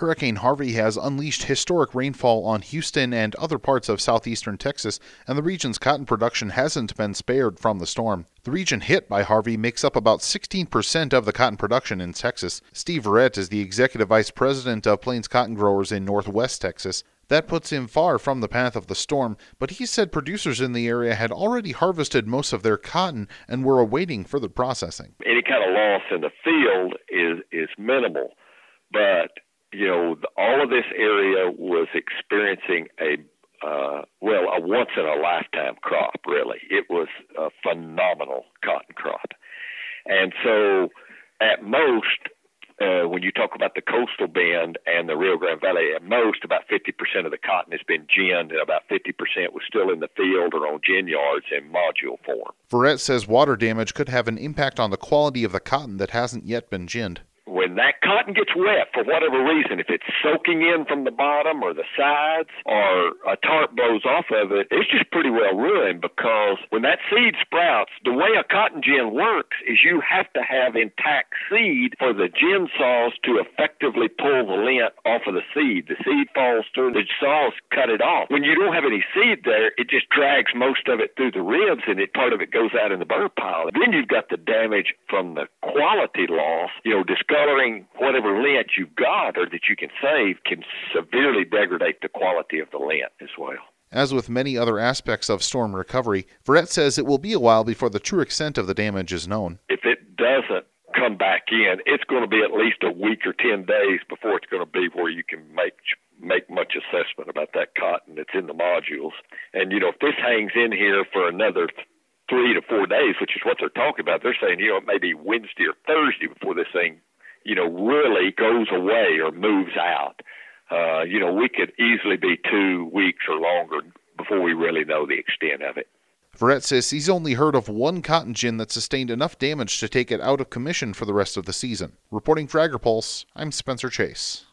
Hurricane Harvey has unleashed historic rainfall on Houston and other parts of southeastern Texas, and the region's cotton production hasn't been spared from the storm. The region hit by Harvey makes up about 16% of the cotton production in Texas. Steve Verett is the executive vice president of Plains Cotton Growers in northwest Texas. That puts him far from the path of the storm, but he said producers in the area had already harvested most of their cotton and were awaiting further processing. Any kind of loss in the field is is minimal, but you know all of this area was experiencing a uh, well a once in a lifetime crop. Really, it was a phenomenal cotton crop, and so at most uh, when you talk about the coastal bend and the Rio Grande Valley, at most about 50% of the cotton has been ginned, and about 50% was still in the field or on gin yards in module form. Verett says water damage could have an impact on the quality of the cotton that hasn't yet been ginned when that cotton gets wet for whatever reason, if it's soaking in from the bottom or the sides or a tarp blows off of it, it's just pretty well ruined because when that seed sprouts, the way a cotton gin works is you have to have intact seed for the gin saws to effectively pull the lint off of the seed. The seed falls through, the saws cut it off. When you don't have any seed there, it just drags most of it through the ribs and it part of it goes out in the burr pile. Then you've got the damage from the quality loss, you know, discoloration coloring whatever lint you've got or that you can save can severely degrade the quality of the lint as well. As with many other aspects of storm recovery, Verett says it will be a while before the true extent of the damage is known. If it doesn't come back in, it's going to be at least a week or 10 days before it's going to be where you can make make much assessment about that cotton that's in the modules. And you know, if this hangs in here for another three to four days, which is what they're talking about, they're saying, you know, it may be Wednesday or Thursday before this thing you know, really goes away or moves out. Uh, you know, we could easily be two weeks or longer before we really know the extent of it. Verett says he's only heard of one cotton gin that sustained enough damage to take it out of commission for the rest of the season. Reporting for AgriPulse, I'm Spencer Chase.